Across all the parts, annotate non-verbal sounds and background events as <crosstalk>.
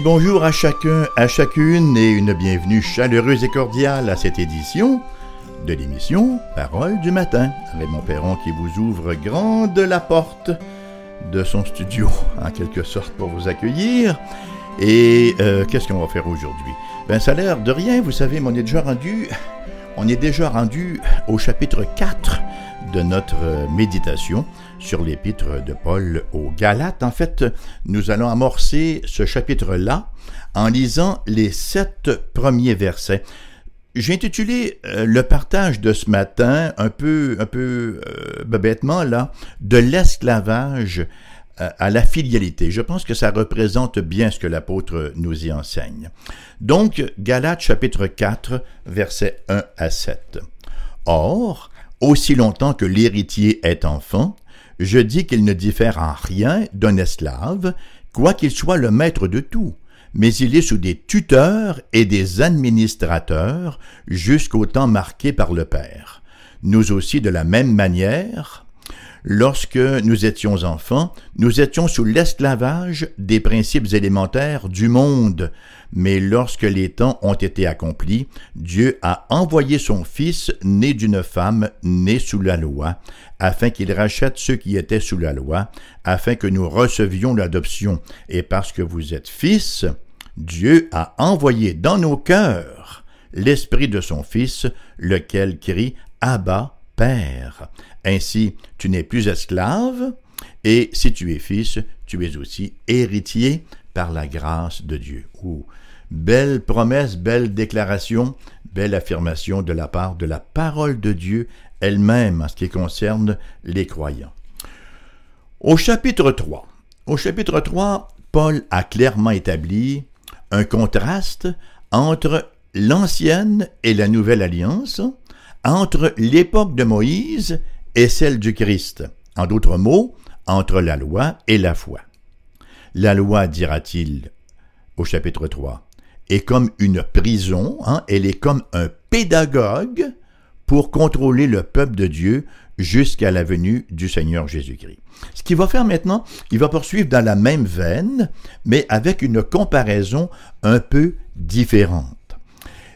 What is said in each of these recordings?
Bonjour à chacun, à chacune et une bienvenue chaleureuse et cordiale à cette édition de l'émission Parole du matin. Raymond Perron qui vous ouvre grande la porte de son studio en quelque sorte pour vous accueillir. Et euh, qu'est-ce qu'on va faire aujourd'hui? Ben ça a l'air de rien, vous savez, mais on est déjà rendu on est déjà rendu au chapitre 4 de notre méditation sur l'épître de Paul aux Galates. En fait, nous allons amorcer ce chapitre-là en lisant les sept premiers versets. J'ai intitulé euh, le partage de ce matin un peu, un peu euh, bêtement là, de l'esclavage euh, à la filialité. Je pense que ça représente bien ce que l'apôtre nous y enseigne. Donc, Galates chapitre 4, versets 1 à 7. Or, aussi longtemps que l'héritier est enfant, je dis qu'il ne diffère en rien d'un esclave, quoiqu'il soit le maître de tout, mais il est sous des tuteurs et des administrateurs jusqu'au temps marqué par le Père. Nous aussi, de la même manière, Lorsque nous étions enfants, nous étions sous l'esclavage des principes élémentaires du monde, mais lorsque les temps ont été accomplis, Dieu a envoyé son Fils né d'une femme née sous la loi, afin qu'il rachète ceux qui étaient sous la loi, afin que nous recevions l'adoption. Et parce que vous êtes fils, Dieu a envoyé dans nos cœurs l'Esprit de son Fils, lequel crie Abba, Ainsi, tu n'es plus esclave, et si tu es fils, tu es aussi héritier par la grâce de Dieu. belle promesse, belle déclaration, belle affirmation de la part de la parole de Dieu elle-même en ce qui concerne les croyants. Au chapitre 3, au chapitre 3, Paul a clairement établi un contraste entre l'ancienne et la nouvelle alliance, entre l'époque de Moïse et celle du Christ. En d'autres mots, entre la loi et la foi. La loi, dira-t-il au chapitre 3, est comme une prison, hein, elle est comme un pédagogue pour contrôler le peuple de Dieu jusqu'à la venue du Seigneur Jésus-Christ. Ce qu'il va faire maintenant, il va poursuivre dans la même veine, mais avec une comparaison un peu différente.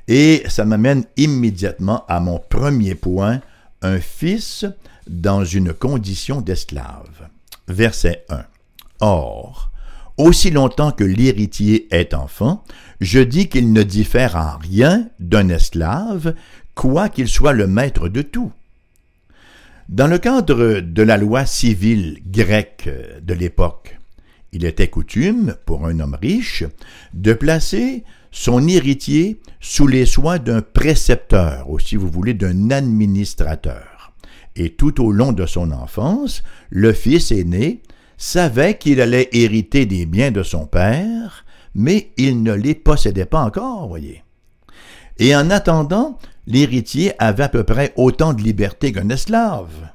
Et ça m'amène immédiatement à mon premier point, un fils dans une condition d'esclave. Verset 1. Or, aussi longtemps que l'héritier est enfant, je dis qu'il ne diffère en rien d'un esclave, quoiqu'il soit le maître de tout. Dans le cadre de la loi civile grecque de l'époque, il était coutume, pour un homme riche, de placer son héritier sous les soins d'un précepteur, ou si vous voulez, d'un administrateur. Et tout au long de son enfance, le fils aîné savait qu'il allait hériter des biens de son père, mais il ne les possédait pas encore, voyez. Et en attendant, l'héritier avait à peu près autant de liberté qu'un esclave.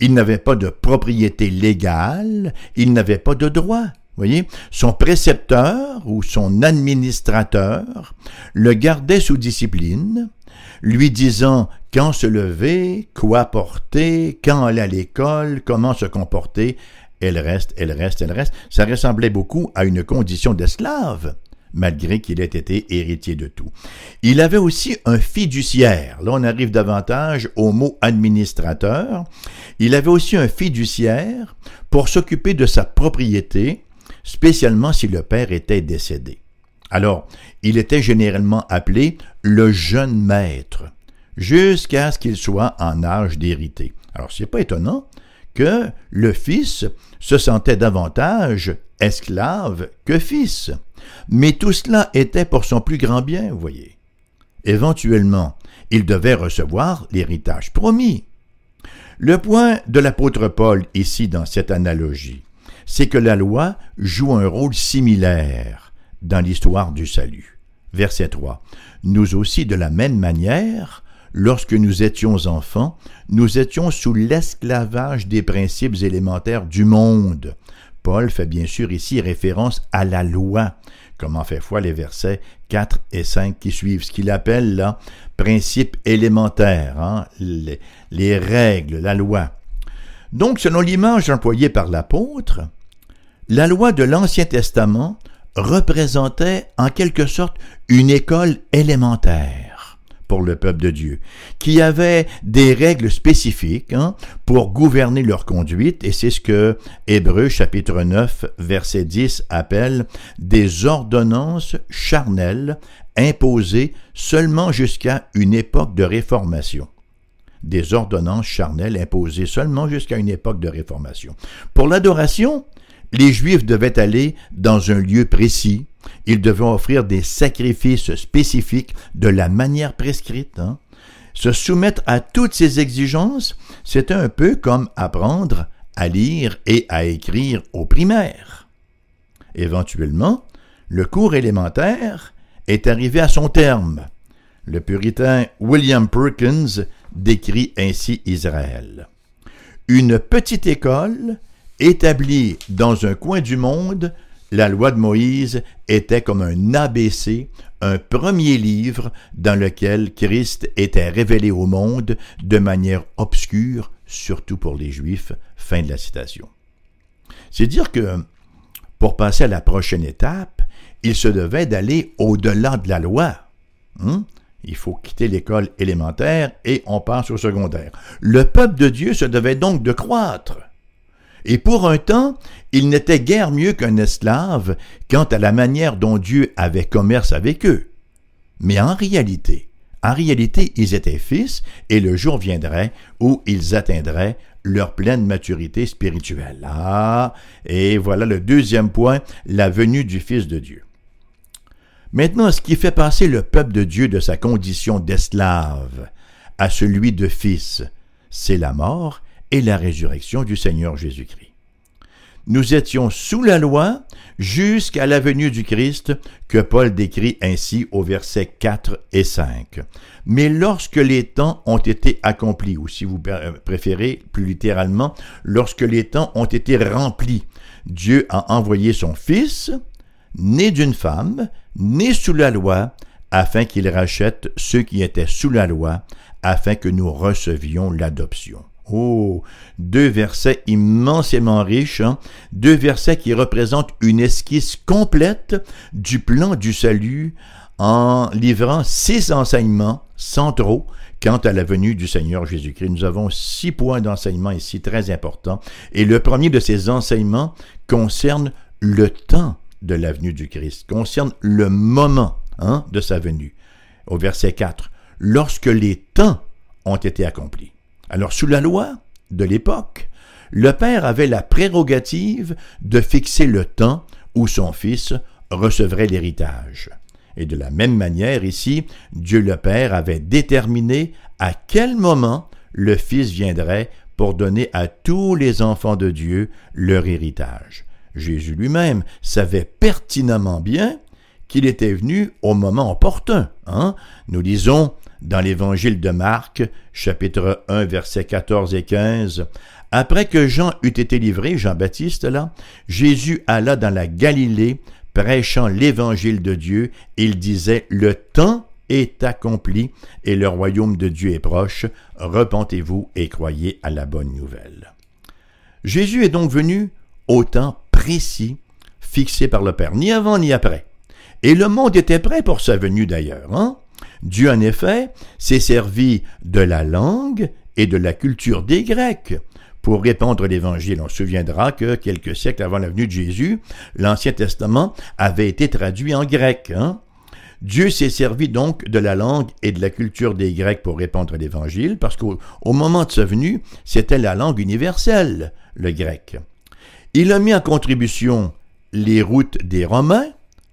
Il n'avait pas de propriété légale, il n'avait pas de droit voyez, son précepteur ou son administrateur le gardait sous discipline, lui disant quand se lever, quoi porter, quand aller à l'école, comment se comporter. Elle reste, elle reste, elle reste. Ça ressemblait beaucoup à une condition d'esclave, malgré qu'il ait été héritier de tout. Il avait aussi un fiduciaire. Là, on arrive davantage au mot administrateur. Il avait aussi un fiduciaire pour s'occuper de sa propriété, spécialement si le père était décédé. Alors, il était généralement appelé le jeune maître, jusqu'à ce qu'il soit en âge d'hériter. Alors, c'est pas étonnant que le fils se sentait davantage esclave que fils. Mais tout cela était pour son plus grand bien, vous voyez. Éventuellement, il devait recevoir l'héritage promis. Le point de l'apôtre Paul ici dans cette analogie, c'est que la loi joue un rôle similaire dans l'histoire du salut. Verset 3. Nous aussi, de la même manière, lorsque nous étions enfants, nous étions sous l'esclavage des principes élémentaires du monde. Paul fait bien sûr ici référence à la loi, comme en fait foi les versets 4 et 5 qui suivent, ce qu'il appelle là principes élémentaires, hein, les, les règles, la loi. Donc, selon l'image employée par l'apôtre, la loi de l'Ancien Testament représentait en quelque sorte une école élémentaire pour le peuple de Dieu, qui avait des règles spécifiques hein, pour gouverner leur conduite, et c'est ce que Hébreu chapitre 9 verset 10 appelle des ordonnances charnelles imposées seulement jusqu'à une époque de réformation des ordonnances charnelles imposées seulement jusqu'à une époque de réformation. Pour l'adoration, les Juifs devaient aller dans un lieu précis, ils devaient offrir des sacrifices spécifiques de la manière prescrite. Hein. Se soumettre à toutes ces exigences, c'était un peu comme apprendre à lire et à écrire au primaire. Éventuellement, le cours élémentaire est arrivé à son terme. Le puritain William Perkins décrit ainsi Israël. Une petite école établie dans un coin du monde, la loi de Moïse était comme un ABC, un premier livre dans lequel Christ était révélé au monde de manière obscure, surtout pour les Juifs. Fin de la citation. C'est dire que, pour passer à la prochaine étape, il se devait d'aller au-delà de la loi. Hein? Il faut quitter l'école élémentaire et on passe au secondaire. Le peuple de Dieu se devait donc de croître. Et pour un temps, il n'était guère mieux qu'un esclave quant à la manière dont Dieu avait commerce avec eux. Mais en réalité, en réalité, ils étaient fils et le jour viendrait où ils atteindraient leur pleine maturité spirituelle. Ah, et voilà le deuxième point, la venue du Fils de Dieu. Maintenant, ce qui fait passer le peuple de Dieu de sa condition d'esclave à celui de fils, c'est la mort et la résurrection du Seigneur Jésus-Christ. Nous étions sous la loi jusqu'à la venue du Christ que Paul décrit ainsi au verset 4 et 5. Mais lorsque les temps ont été accomplis, ou si vous préférez plus littéralement, lorsque les temps ont été remplis, Dieu a envoyé son Fils, né d'une femme, né sous la loi, afin qu'il rachète ceux qui étaient sous la loi, afin que nous recevions l'adoption. Oh, deux versets immensément riches, hein? deux versets qui représentent une esquisse complète du plan du salut en livrant six enseignements centraux quant à la venue du Seigneur Jésus-Christ. Nous avons six points d'enseignement ici très importants et le premier de ces enseignements concerne le temps de la venue du Christ, concerne le moment hein, de sa venue. Au verset 4, lorsque les temps ont été accomplis. Alors, sous la loi de l'époque, le Père avait la prérogative de fixer le temps où son Fils recevrait l'héritage. Et de la même manière, ici, Dieu le Père avait déterminé à quel moment le Fils viendrait pour donner à tous les enfants de Dieu leur héritage. Jésus lui-même savait pertinemment bien qu'il était venu au moment opportun. Hein? Nous lisons dans l'évangile de Marc, chapitre 1, versets 14 et 15, Après que Jean eut été livré, Jean-Baptiste là, Jésus alla dans la Galilée, prêchant l'évangile de Dieu, il disait, Le temps est accompli et le royaume de Dieu est proche, repentez-vous et croyez à la bonne nouvelle. Jésus est donc venu au temps précis fixé par le Père, ni avant ni après. Et le monde était prêt pour sa venue d'ailleurs. Hein? Dieu, en effet, s'est servi de la langue et de la culture des Grecs pour répandre l'Évangile. On se souviendra que quelques siècles avant la venue de Jésus, l'Ancien Testament avait été traduit en grec. Hein? Dieu s'est servi donc de la langue et de la culture des Grecs pour répandre l'Évangile, parce qu'au moment de sa venue, c'était la langue universelle, le grec. Il a mis en contribution les routes des Romains.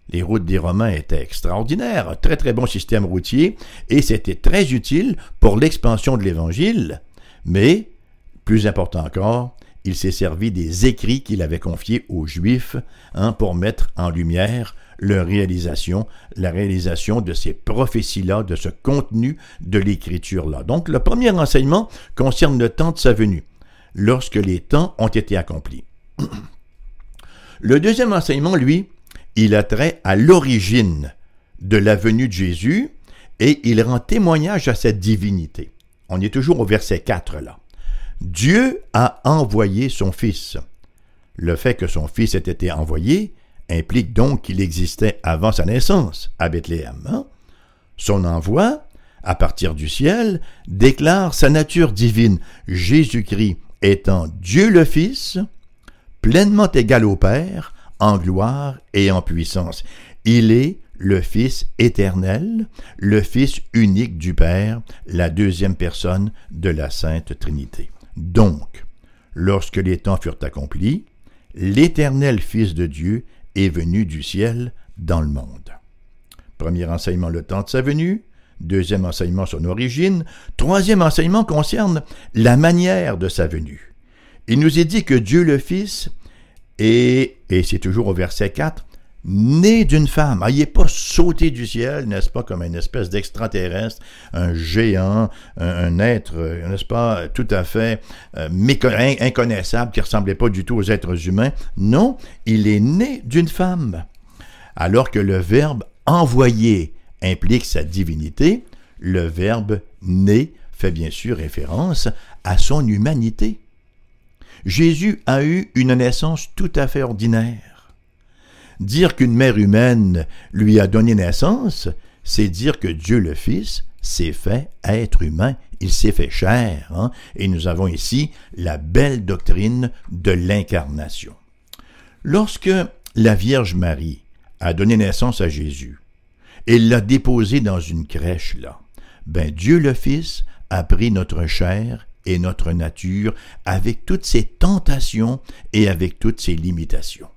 Les routes des Romains étaient extraordinaires, un très très bon système routier, et c'était très utile pour l'expansion de l'Évangile. Mais, plus important encore, il s'est servi des écrits qu'il avait confiés aux Juifs hein, pour mettre en lumière leur réalisation, la réalisation de ces prophéties-là, de ce contenu de l'Écriture-là. Donc le premier enseignement concerne le temps de sa venue, lorsque les temps ont été accomplis. <clears throat> Le deuxième enseignement, lui, il a trait à l'origine de la venue de Jésus et il rend témoignage à cette divinité. On est toujours au verset 4 là. Dieu a envoyé son Fils. Le fait que son Fils ait été envoyé implique donc qu'il existait avant sa naissance à Bethléem. Hein? Son envoi, à partir du ciel, déclare sa nature divine, Jésus-Christ étant Dieu le Fils, pleinement égal au Père, en gloire et en puissance. Il est le Fils éternel, le Fils unique du Père, la deuxième personne de la Sainte Trinité. Donc, lorsque les temps furent accomplis, l'éternel Fils de Dieu est venu du ciel dans le monde. Premier enseignement, le temps de sa venue. Deuxième enseignement, son origine. Troisième enseignement concerne la manière de sa venue. Il nous est dit que Dieu le Fils est, et c'est toujours au verset 4, né d'une femme. Ah, il n'est pas sauté du ciel, n'est-ce pas, comme une espèce d'extraterrestre, un géant, un, être, n'est-ce pas, tout à fait euh, inconnaissable, qui ressemblait pas du tout aux êtres humains. Non, il est né d'une femme. Alors que le Verbe envoyé implique sa divinité, le verbe né fait bien sûr référence à son humanité. Jésus a eu une naissance tout à fait ordinaire. Dire qu'une mère humaine lui a donné naissance, c'est dire que Dieu le Fils s'est fait être humain, il s'est fait chair, hein, et nous avons ici la belle doctrine de l'incarnation. Lorsque la Vierge Marie a donné naissance à Jésus, et l'a déposé dans une crèche là. Ben Dieu le Fils a pris notre chair et notre nature avec toutes ses tentations et avec toutes ses limitations.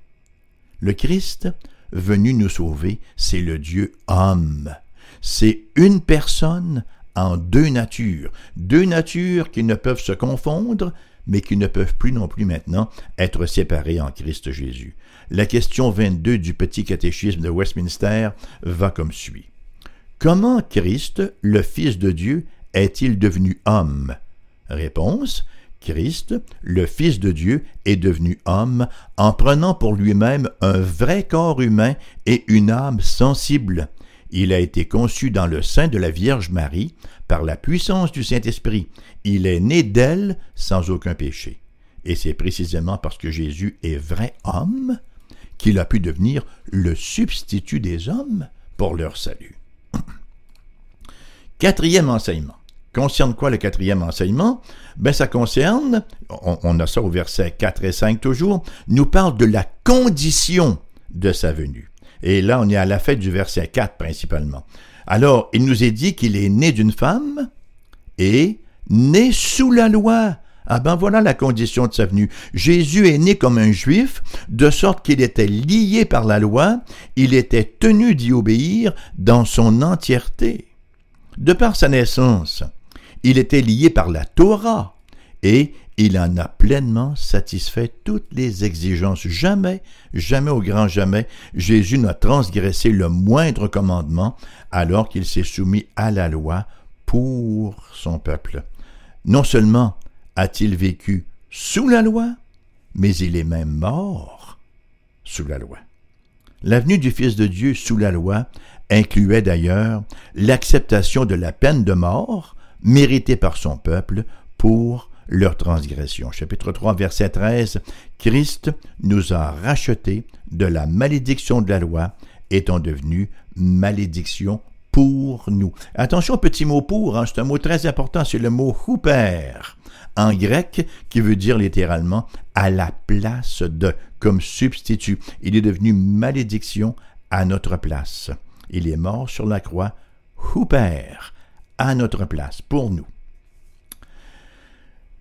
Le Christ, venu nous sauver, c'est le Dieu homme. C'est une personne en deux natures, deux natures qui ne peuvent se confondre, mais qui ne peuvent plus non plus maintenant être séparées en Christ Jésus. La question 22 du petit catéchisme de Westminster va comme suit. Comment Christ, le Fils de Dieu, est-il devenu homme? Réponse. Christ, le Fils de Dieu, est devenu homme en prenant pour lui-même un vrai corps humain et une âme sensible. Il a été conçu dans le sein de la Vierge Marie par la puissance du Saint-Esprit. Il est né d'elle sans aucun péché. Et c'est précisément parce que Jésus est vrai homme qu'il a pu devenir le substitut des hommes pour leur salut. <coughs> Quatrième enseignement. Concerne quoi le quatrième enseignement? Ben, ça concerne, on, a ça au verset 4 et 5 toujours, nous parle de la condition de sa venue. Et là, on est à la fête du verset 4 principalement. Alors, il nous est dit qu'il est né d'une femme et né sous la loi. Ah ben voilà la condition de sa venue. Jésus est né comme un juif, de sorte qu'il était lié par la loi, il était tenu d'y obéir dans son entièreté. De par sa naissance, il était lié par la Torah, et il en a pleinement satisfait toutes les exigences. Jamais, jamais au grand jamais, Jésus n'a transgressé le moindre commandement alors qu'il s'est soumis à la loi pour son peuple. Non seulement a-t-il vécu sous la loi, mais il est même mort sous la loi. L'avenue du Fils de Dieu sous la loi incluait d'ailleurs l'acceptation de la peine de mort méritée par son peuple pour leur transgression. Chapitre 3, verset 13. Christ nous a rachetés de la malédiction de la loi, étant devenu malédiction pour nous. Attention petit mot pour, hein, c'est un mot très important, c'est le mot huper en grec qui veut dire littéralement à la place de, comme substitut. Il est devenu malédiction à notre place. Il est mort sur la croix, huper, à notre place, pour nous.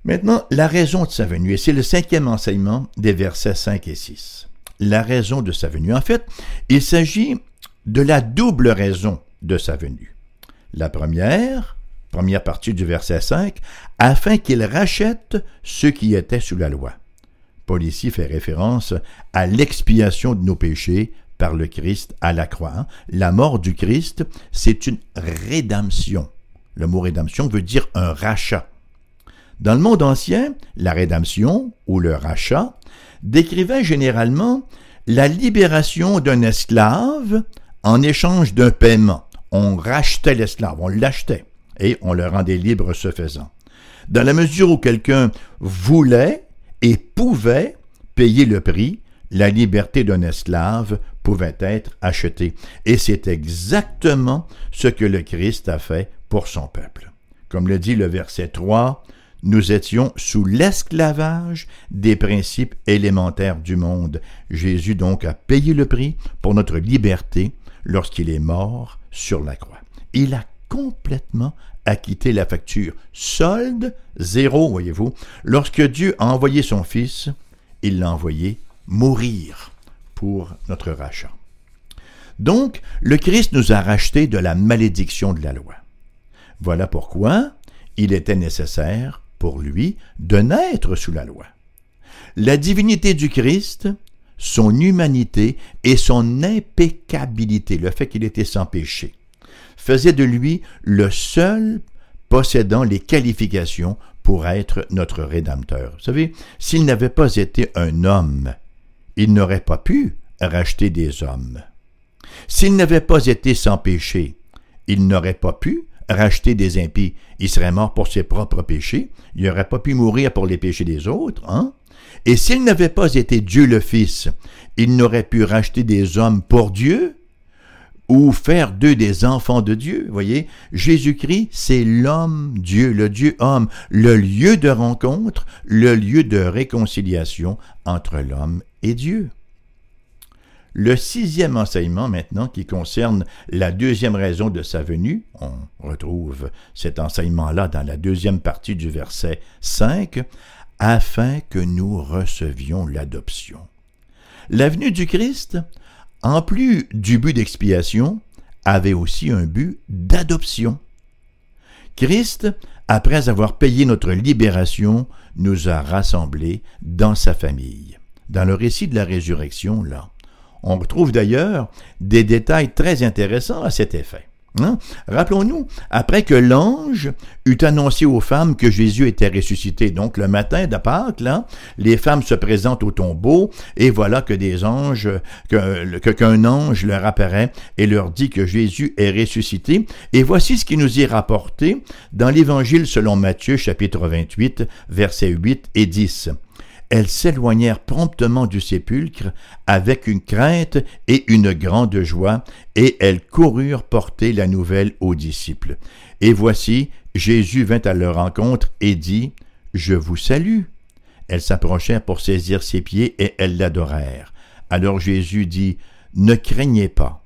Maintenant, la raison de sa venue, et c'est le cinquième enseignement des versets 5 et 6. La raison de sa venue. En fait, il s'agit de la double raison de sa venue. La première, première partie du verset 5, afin qu'il rachète ceux qui étaient sous la loi. Paul ici fait référence à l'expiation de nos péchés par le Christ à la croix. La mort du Christ, c'est une rédemption. Le mot rédemption veut dire un rachat. Dans le monde ancien, la rédemption, ou le rachat, décrivait généralement la libération d'un esclave en échange d'un paiement. On rachetait l'esclave, on l'achetait, et on le rendait libre ce faisant. Dans la mesure où quelqu'un voulait et pouvait payer le prix, la liberté d'un esclave pouvait être achetée. Et c'est exactement ce que le Christ a fait pour son peuple. Comme le dit le verset 3, nous étions sous l'esclavage des principes élémentaires du monde. Jésus donc a payé le prix pour notre liberté lorsqu'il est mort sur la croix. Il a complètement acquitté la facture. Solde zéro, voyez-vous. Lorsque Dieu a envoyé son Fils, il l'a envoyé mourir pour notre rachat. Donc, le Christ nous a rachetés de la malédiction de la loi. Voilà pourquoi il était nécessaire pour lui de naître sous la loi. La divinité du Christ, son humanité et son impeccabilité, le fait qu'il était sans péché, faisaient de lui le seul possédant les qualifications pour être notre Rédempteur. Vous savez, s'il n'avait pas été un homme, il n'aurait pas pu racheter des hommes. S'il n'avait pas été sans péché, il n'aurait pas pu racheter des impies. Il serait mort pour ses propres péchés. Il n'aurait pas pu mourir pour les péchés des autres. Hein? Et s'il n'avait pas été Dieu le Fils, il n'aurait pu racheter des hommes pour Dieu ou faire d'eux des enfants de Dieu. Voyez, Jésus-Christ, c'est l'homme Dieu, le Dieu homme, le lieu de rencontre, le lieu de réconciliation entre l'homme et Dieu. Le sixième enseignement maintenant qui concerne la deuxième raison de sa venue, on retrouve cet enseignement-là dans la deuxième partie du verset 5, afin que nous recevions l'adoption. La venue du Christ, en plus du but d'expiation, avait aussi un but d'adoption. Christ, après avoir payé notre libération, nous a rassemblés dans sa famille. Dans le récit de la résurrection, là, on retrouve d'ailleurs des détails très intéressants à cet effet. Hein? Rappelons-nous, après que l'ange eut annoncé aux femmes que Jésus était ressuscité, donc le matin de Pâques, là, les femmes se présentent au tombeau et voilà que des anges, que, qu'un ange leur apparaît et leur dit que Jésus est ressuscité. Et voici ce qui nous est rapporté dans l'Évangile selon Matthieu chapitre 28, versets 8 et 10 elles s'éloignèrent promptement du sépulcre avec une crainte et une grande joie, et elles coururent porter la nouvelle aux disciples. Et voici, Jésus vint à leur rencontre et dit, Je vous salue. Elles s'approchèrent pour saisir ses pieds et elles l'adorèrent. Alors Jésus dit, Ne craignez pas.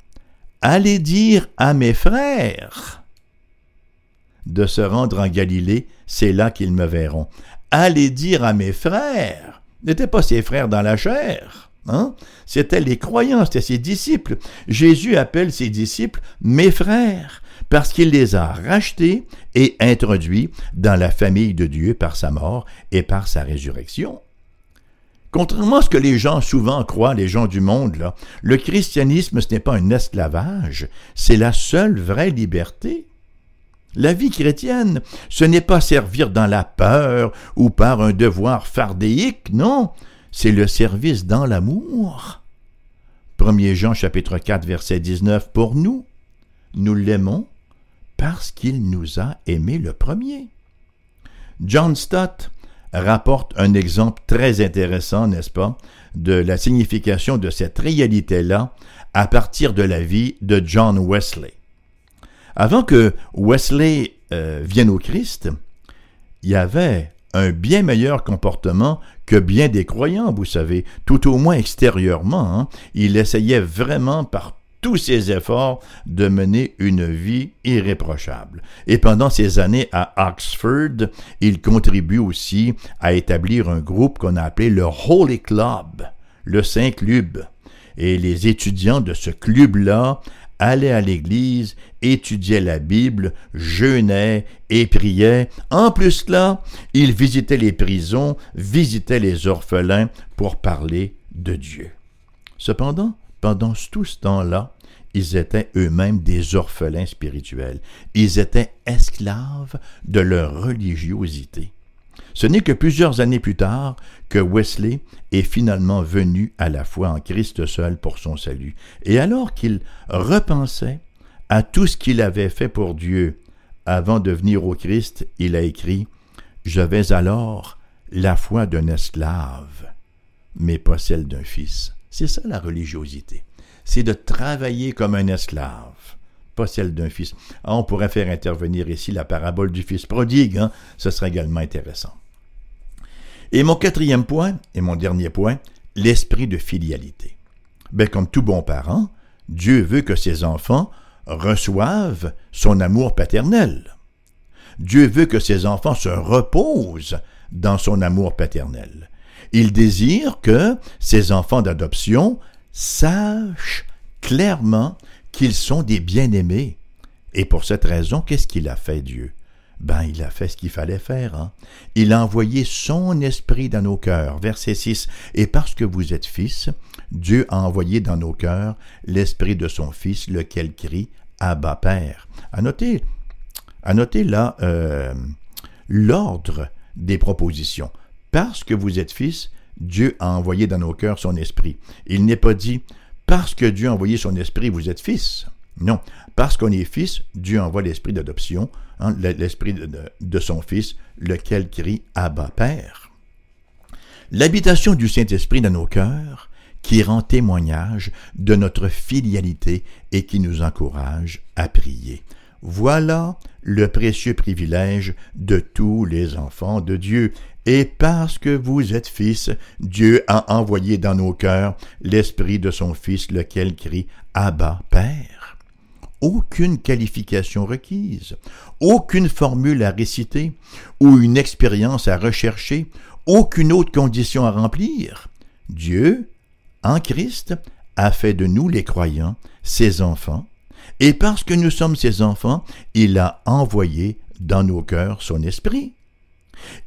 Allez dire à mes frères de se rendre en Galilée, c'est là qu'ils me verront. Allez dire à mes frères n'étaient pas ses frères dans la chair. Hein? C'était les croyants, c'était ses disciples. Jésus appelle ses disciples mes frères parce qu'il les a rachetés et introduits dans la famille de Dieu par sa mort et par sa résurrection. Contrairement à ce que les gens souvent croient, les gens du monde, là, le christianisme, ce n'est pas un esclavage, c'est la seule vraie liberté. La vie chrétienne, ce n'est pas servir dans la peur ou par un devoir fardéique, non, c'est le service dans l'amour. 1 Jean chapitre 4 verset 19 pour nous, nous l'aimons parce qu'il nous a aimés le premier. John Stott rapporte un exemple très intéressant, n'est-ce pas, de la signification de cette réalité-là à partir de la vie de John Wesley. Avant que Wesley euh, vienne au Christ, il y avait un bien meilleur comportement que bien des croyants, vous savez, tout au moins extérieurement. Hein. Il essayait vraiment par tous ses efforts de mener une vie irréprochable. Et pendant ces années à Oxford, il contribue aussi à établir un groupe qu'on a appelé le Holy Club, le Saint Club. Et les étudiants de ce club-là allait à l'église, étudiait la Bible, jeûnait et priait. En plus là, il visitait les prisons, visitait les orphelins pour parler de Dieu. Cependant, pendant tout ce temps-là, ils étaient eux-mêmes des orphelins spirituels. Ils étaient esclaves de leur religiosité. Ce n'est que plusieurs années plus tard que Wesley est finalement venu à la foi en Christ seul pour son salut. Et alors qu'il repensait à tout ce qu'il avait fait pour Dieu avant de venir au Christ, il a écrit J'avais alors la foi d'un esclave, mais pas celle d'un fils. C'est ça la religiosité. C'est de travailler comme un esclave, pas celle d'un fils. Ah, on pourrait faire intervenir ici la parabole du fils prodigue, hein? ce serait également intéressant. Et mon quatrième point, et mon dernier point, l'esprit de filialité. Ben, comme tout bon parent, Dieu veut que ses enfants reçoivent son amour paternel. Dieu veut que ses enfants se reposent dans son amour paternel. Il désire que ses enfants d'adoption sachent clairement qu'ils sont des bien-aimés. Et pour cette raison, qu'est-ce qu'il a fait Dieu? Ben, il a fait ce qu'il fallait faire. Hein? Il a envoyé son esprit dans nos cœurs. Verset 6. Et parce que vous êtes fils, Dieu a envoyé dans nos cœurs l'esprit de son fils, lequel crie Abba Père. À noter, à noter là euh, l'ordre des propositions. Parce que vous êtes fils, Dieu a envoyé dans nos cœurs son esprit. Il n'est pas dit parce que Dieu a envoyé son esprit, vous êtes fils. Non, parce qu'on est fils, Dieu envoie l'esprit d'adoption, hein, l'esprit de, son fils, lequel crie Abba Père. L'habitation du Saint-Esprit dans nos cœurs, qui rend témoignage de notre filialité et qui nous encourage à prier. Voilà le précieux privilège de tous les enfants de Dieu. Et parce que vous êtes fils, Dieu a envoyé dans nos cœurs l'esprit de son Fils, lequel crie Abba Père aucune qualification requise, aucune formule à réciter ou une expérience à rechercher, aucune autre condition à remplir. Dieu, en Christ, a fait de nous les croyants ses enfants, et parce que nous sommes ses enfants, il a envoyé dans nos cœurs son esprit.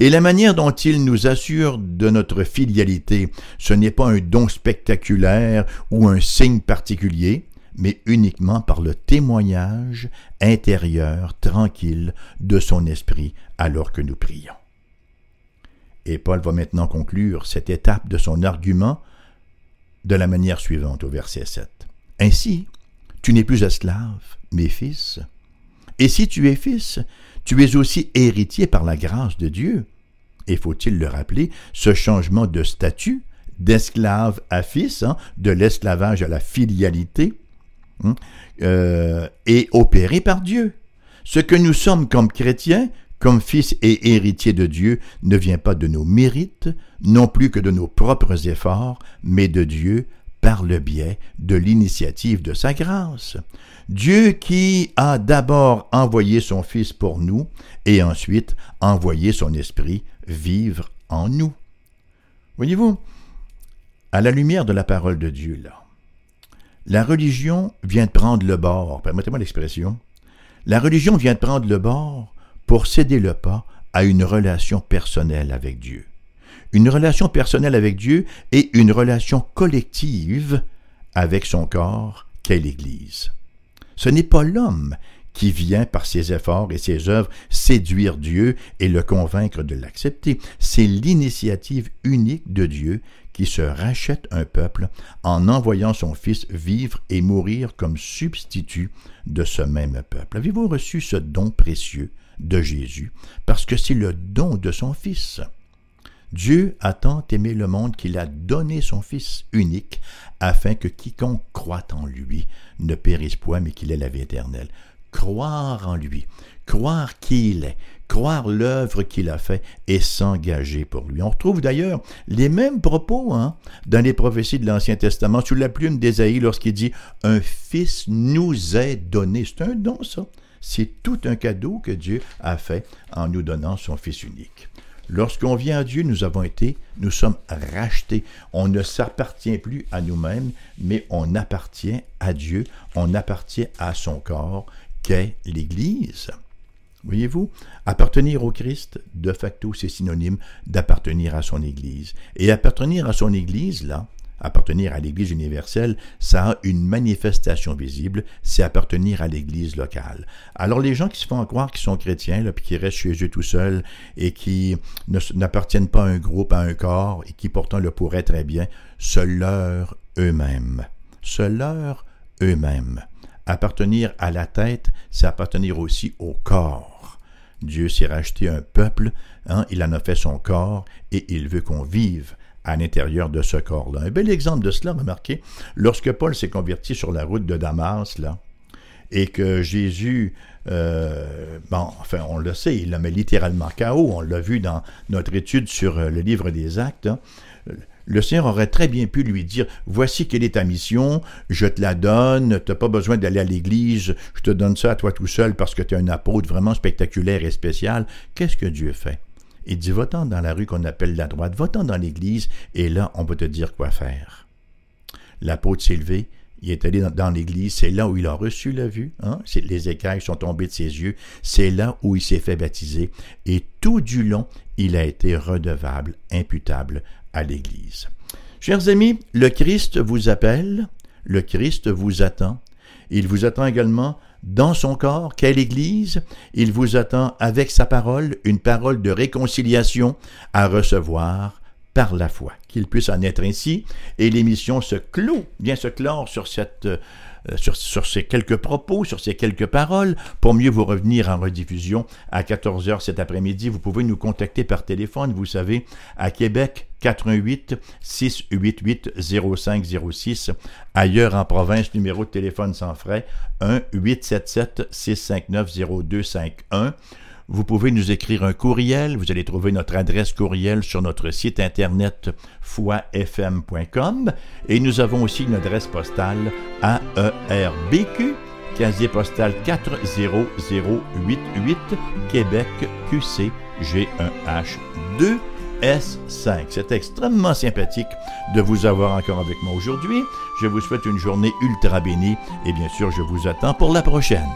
Et la manière dont il nous assure de notre filialité, ce n'est pas un don spectaculaire ou un signe particulier, mais uniquement par le témoignage intérieur tranquille de son esprit alors que nous prions. Et Paul va maintenant conclure cette étape de son argument de la manière suivante au verset 7. Ainsi, tu n'es plus esclave, mais fils. Et si tu es fils, tu es aussi héritier par la grâce de Dieu. Et faut-il le rappeler, ce changement de statut, d'esclave à fils, hein, de l'esclavage à la filialité, Hein, euh, est opéré par Dieu. Ce que nous sommes comme chrétiens, comme fils et héritiers de Dieu, ne vient pas de nos mérites, non plus que de nos propres efforts, mais de Dieu par le biais de l'initiative de sa grâce. Dieu qui a d'abord envoyé son Fils pour nous et ensuite envoyé son Esprit vivre en nous. Voyez-vous, à la lumière de la parole de Dieu, là, la religion vient de prendre le bord, permettez-moi l'expression, la religion vient de prendre le bord pour céder le pas à une relation personnelle avec Dieu. Une relation personnelle avec Dieu et une relation collective avec son corps qu'est l'Église. Ce n'est pas l'homme qui vient par ses efforts et ses œuvres séduire Dieu et le convaincre de l'accepter. C'est l'initiative unique de Dieu qui se rachète un peuple en envoyant son Fils vivre et mourir comme substitut de ce même peuple. Avez-vous reçu ce don précieux de Jésus? Parce que c'est le don de son Fils? Dieu a tant aimé le monde qu'il a donné son Fils unique, afin que quiconque croit en lui ne périsse point, mais qu'il ait la vie éternelle croire en lui, croire qui il est, croire l'œuvre qu'il a fait et s'engager pour lui. On retrouve d'ailleurs les mêmes propos hein, dans les prophéties de l'Ancien Testament sous la plume d'Ésaïe lorsqu'il dit Un fils nous est donné. C'est un don, ça. C'est tout un cadeau que Dieu a fait en nous donnant son Fils unique. Lorsqu'on vient à Dieu, nous avons été, nous sommes rachetés. On ne s'appartient plus à nous-mêmes, mais on appartient à Dieu, on appartient à son corps qu'est l'Église. Voyez-vous, appartenir au Christ, de facto, c'est synonyme d'appartenir à son Église. Et appartenir à son Église, là, appartenir à l'Église universelle, ça a une manifestation visible, c'est appartenir à l'Église locale. Alors les gens qui se font croire qu'ils sont chrétiens, puis qui restent chez eux tout seuls et qui n'appartiennent pas à un groupe, à un corps, et qui pourtant le pourraient très bien, se leurrent eux-mêmes. Se leurrent eux-mêmes. Appartenir à la tête, c'est appartenir aussi au corps. Dieu s'est racheté un peuple, hein, il en a fait son corps, et il veut qu'on vive à l'intérieur de ce corps-là. Un bel exemple de cela, remarquez, lorsque Paul s'est converti sur la route de Damas, là, et que Jésus, euh, bon, enfin, on le sait, il l'a mis littéralement KO, on l'a vu dans notre étude sur euh, le livre des actes, hein. Le Seigneur aurait très bien pu lui dire, voici quelle est ta mission, je te la donne, tu n'as pas besoin d'aller à l'église, je te donne ça à toi tout seul parce que tu es un apôtre vraiment spectaculaire et spécial. Qu'est-ce que Dieu fait? Il dit, va-t'en dans la rue qu'on appelle la droite, va-t'en dans l'église, et là, on va te dire quoi faire. L'apôtre s'est levé, il est allé dans, l'église, c'est là où il a reçu la vue, hein? les écailles sont tombées de ses yeux, c'est là où il s'est fait baptiser, et tout du long, il a été redevable, imputable l'église. Chers amis, le Christ vous appelle, le Christ vous attend, il vous attend également dans son corps, quelle Église, il vous attend avec sa parole, une parole de réconciliation à recevoir par la foi. Qu'il puisse en être ainsi, et l'émission se clôt, bien se clore sur cette euh, sur, sur, ces quelques propos, sur ces quelques paroles, pour mieux vous revenir en rediffusion à 14h cet après-midi. Vous pouvez nous contacter par téléphone, vous savez, à Québec 88 688 0506. Ailleurs en province, numéro de téléphone sans frais 1 877 659 0251. Vous pouvez nous écrire un courriel. Vous allez trouver notre adresse courriel sur notre site internet foifm.com. Et nous avons aussi une adresse postale AERBQ, casier postal 40088, Québec, QC, G1H 2. S5. C'est extrêmement sympathique de vous avoir encore avec moi aujourd'hui. Je vous souhaite une journée ultra bénie et bien sûr, je vous attends pour la prochaine.